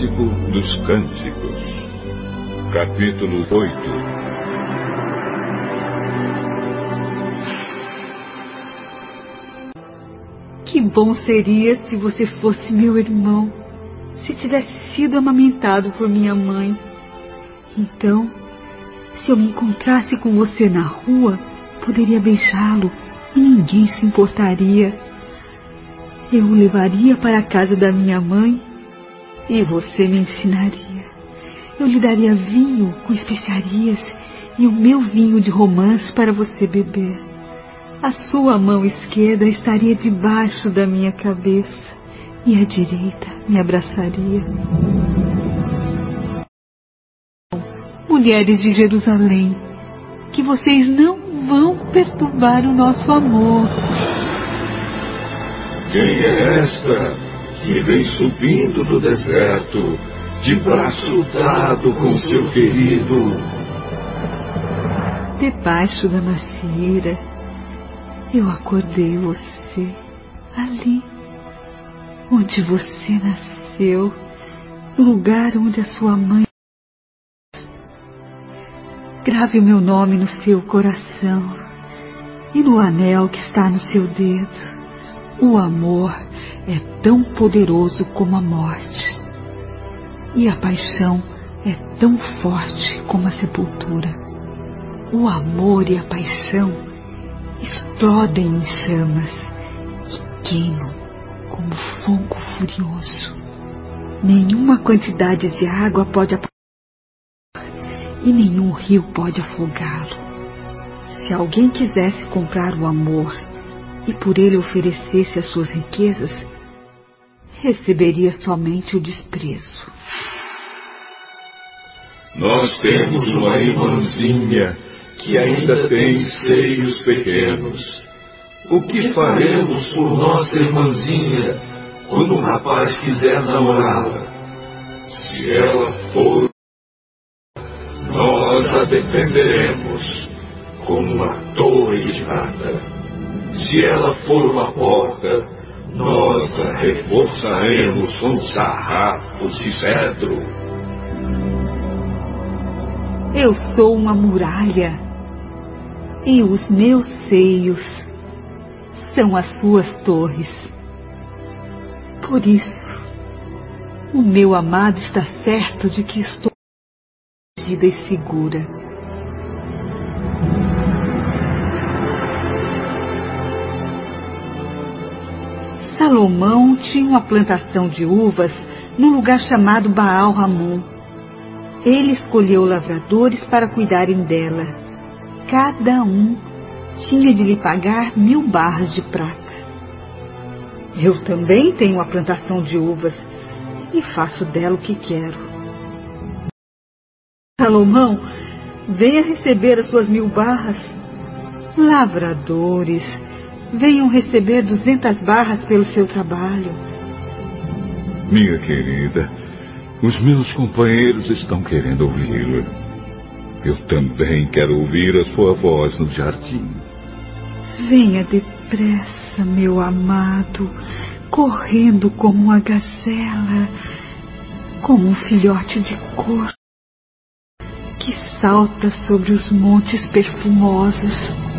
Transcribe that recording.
Livro dos Cânticos, capítulo 8 Que bom seria se você fosse meu irmão, se tivesse sido amamentado por minha mãe. Então, se eu me encontrasse com você na rua, poderia beijá-lo e ninguém se importaria. Eu o levaria para a casa da minha mãe e você me ensinaria. Eu lhe daria vinho com especiarias e o meu vinho de romance para você beber. A sua mão esquerda estaria debaixo da minha cabeça e a direita me abraçaria. Mulheres de Jerusalém, que vocês não vão perturbar o nosso amor. Quem é esta que vem subindo do deserto, de braço dado com seu querido? Debaixo da macieira, eu acordei você ali, onde você nasceu, no lugar onde a sua mãe. Grave o meu nome no seu coração e no anel que está no seu dedo. O amor é tão poderoso como a morte. E a paixão é tão forte como a sepultura. O amor e a paixão explodem em chamas e queimam como fogo furioso. Nenhuma quantidade de água pode apagar e nenhum rio pode afogá-lo. Se alguém quisesse comprar o amor e por ele oferecesse as suas riquezas, receberia somente o desprezo. Nós temos uma irmãzinha que ainda tem seios pequenos. O que faremos por nossa irmãzinha quando um rapaz quiser namorá-la? Se ela for, nós a defenderemos como uma torre de prata. Se ela for uma porta, nós a reforçaremos com sarrafos de cedro. Eu sou uma muralha e os meus seios são as suas torres. Por isso, o meu amado está certo de que estou protegida e segura. Salomão tinha uma plantação de uvas num lugar chamado Baal Ramon. Ele escolheu lavradores para cuidarem dela. Cada um tinha de lhe pagar mil barras de prata. Eu também tenho uma plantação de uvas e faço dela o que quero. Salomão, venha receber as suas mil barras. Lavradores, venham receber duzentas barras pelo seu trabalho. Minha querida, os meus companheiros estão querendo ouvi-la. Eu também quero ouvir a sua voz no jardim. Venha depressa, meu amado, correndo como uma gazela, como um filhote de cor que salta sobre os montes perfumosos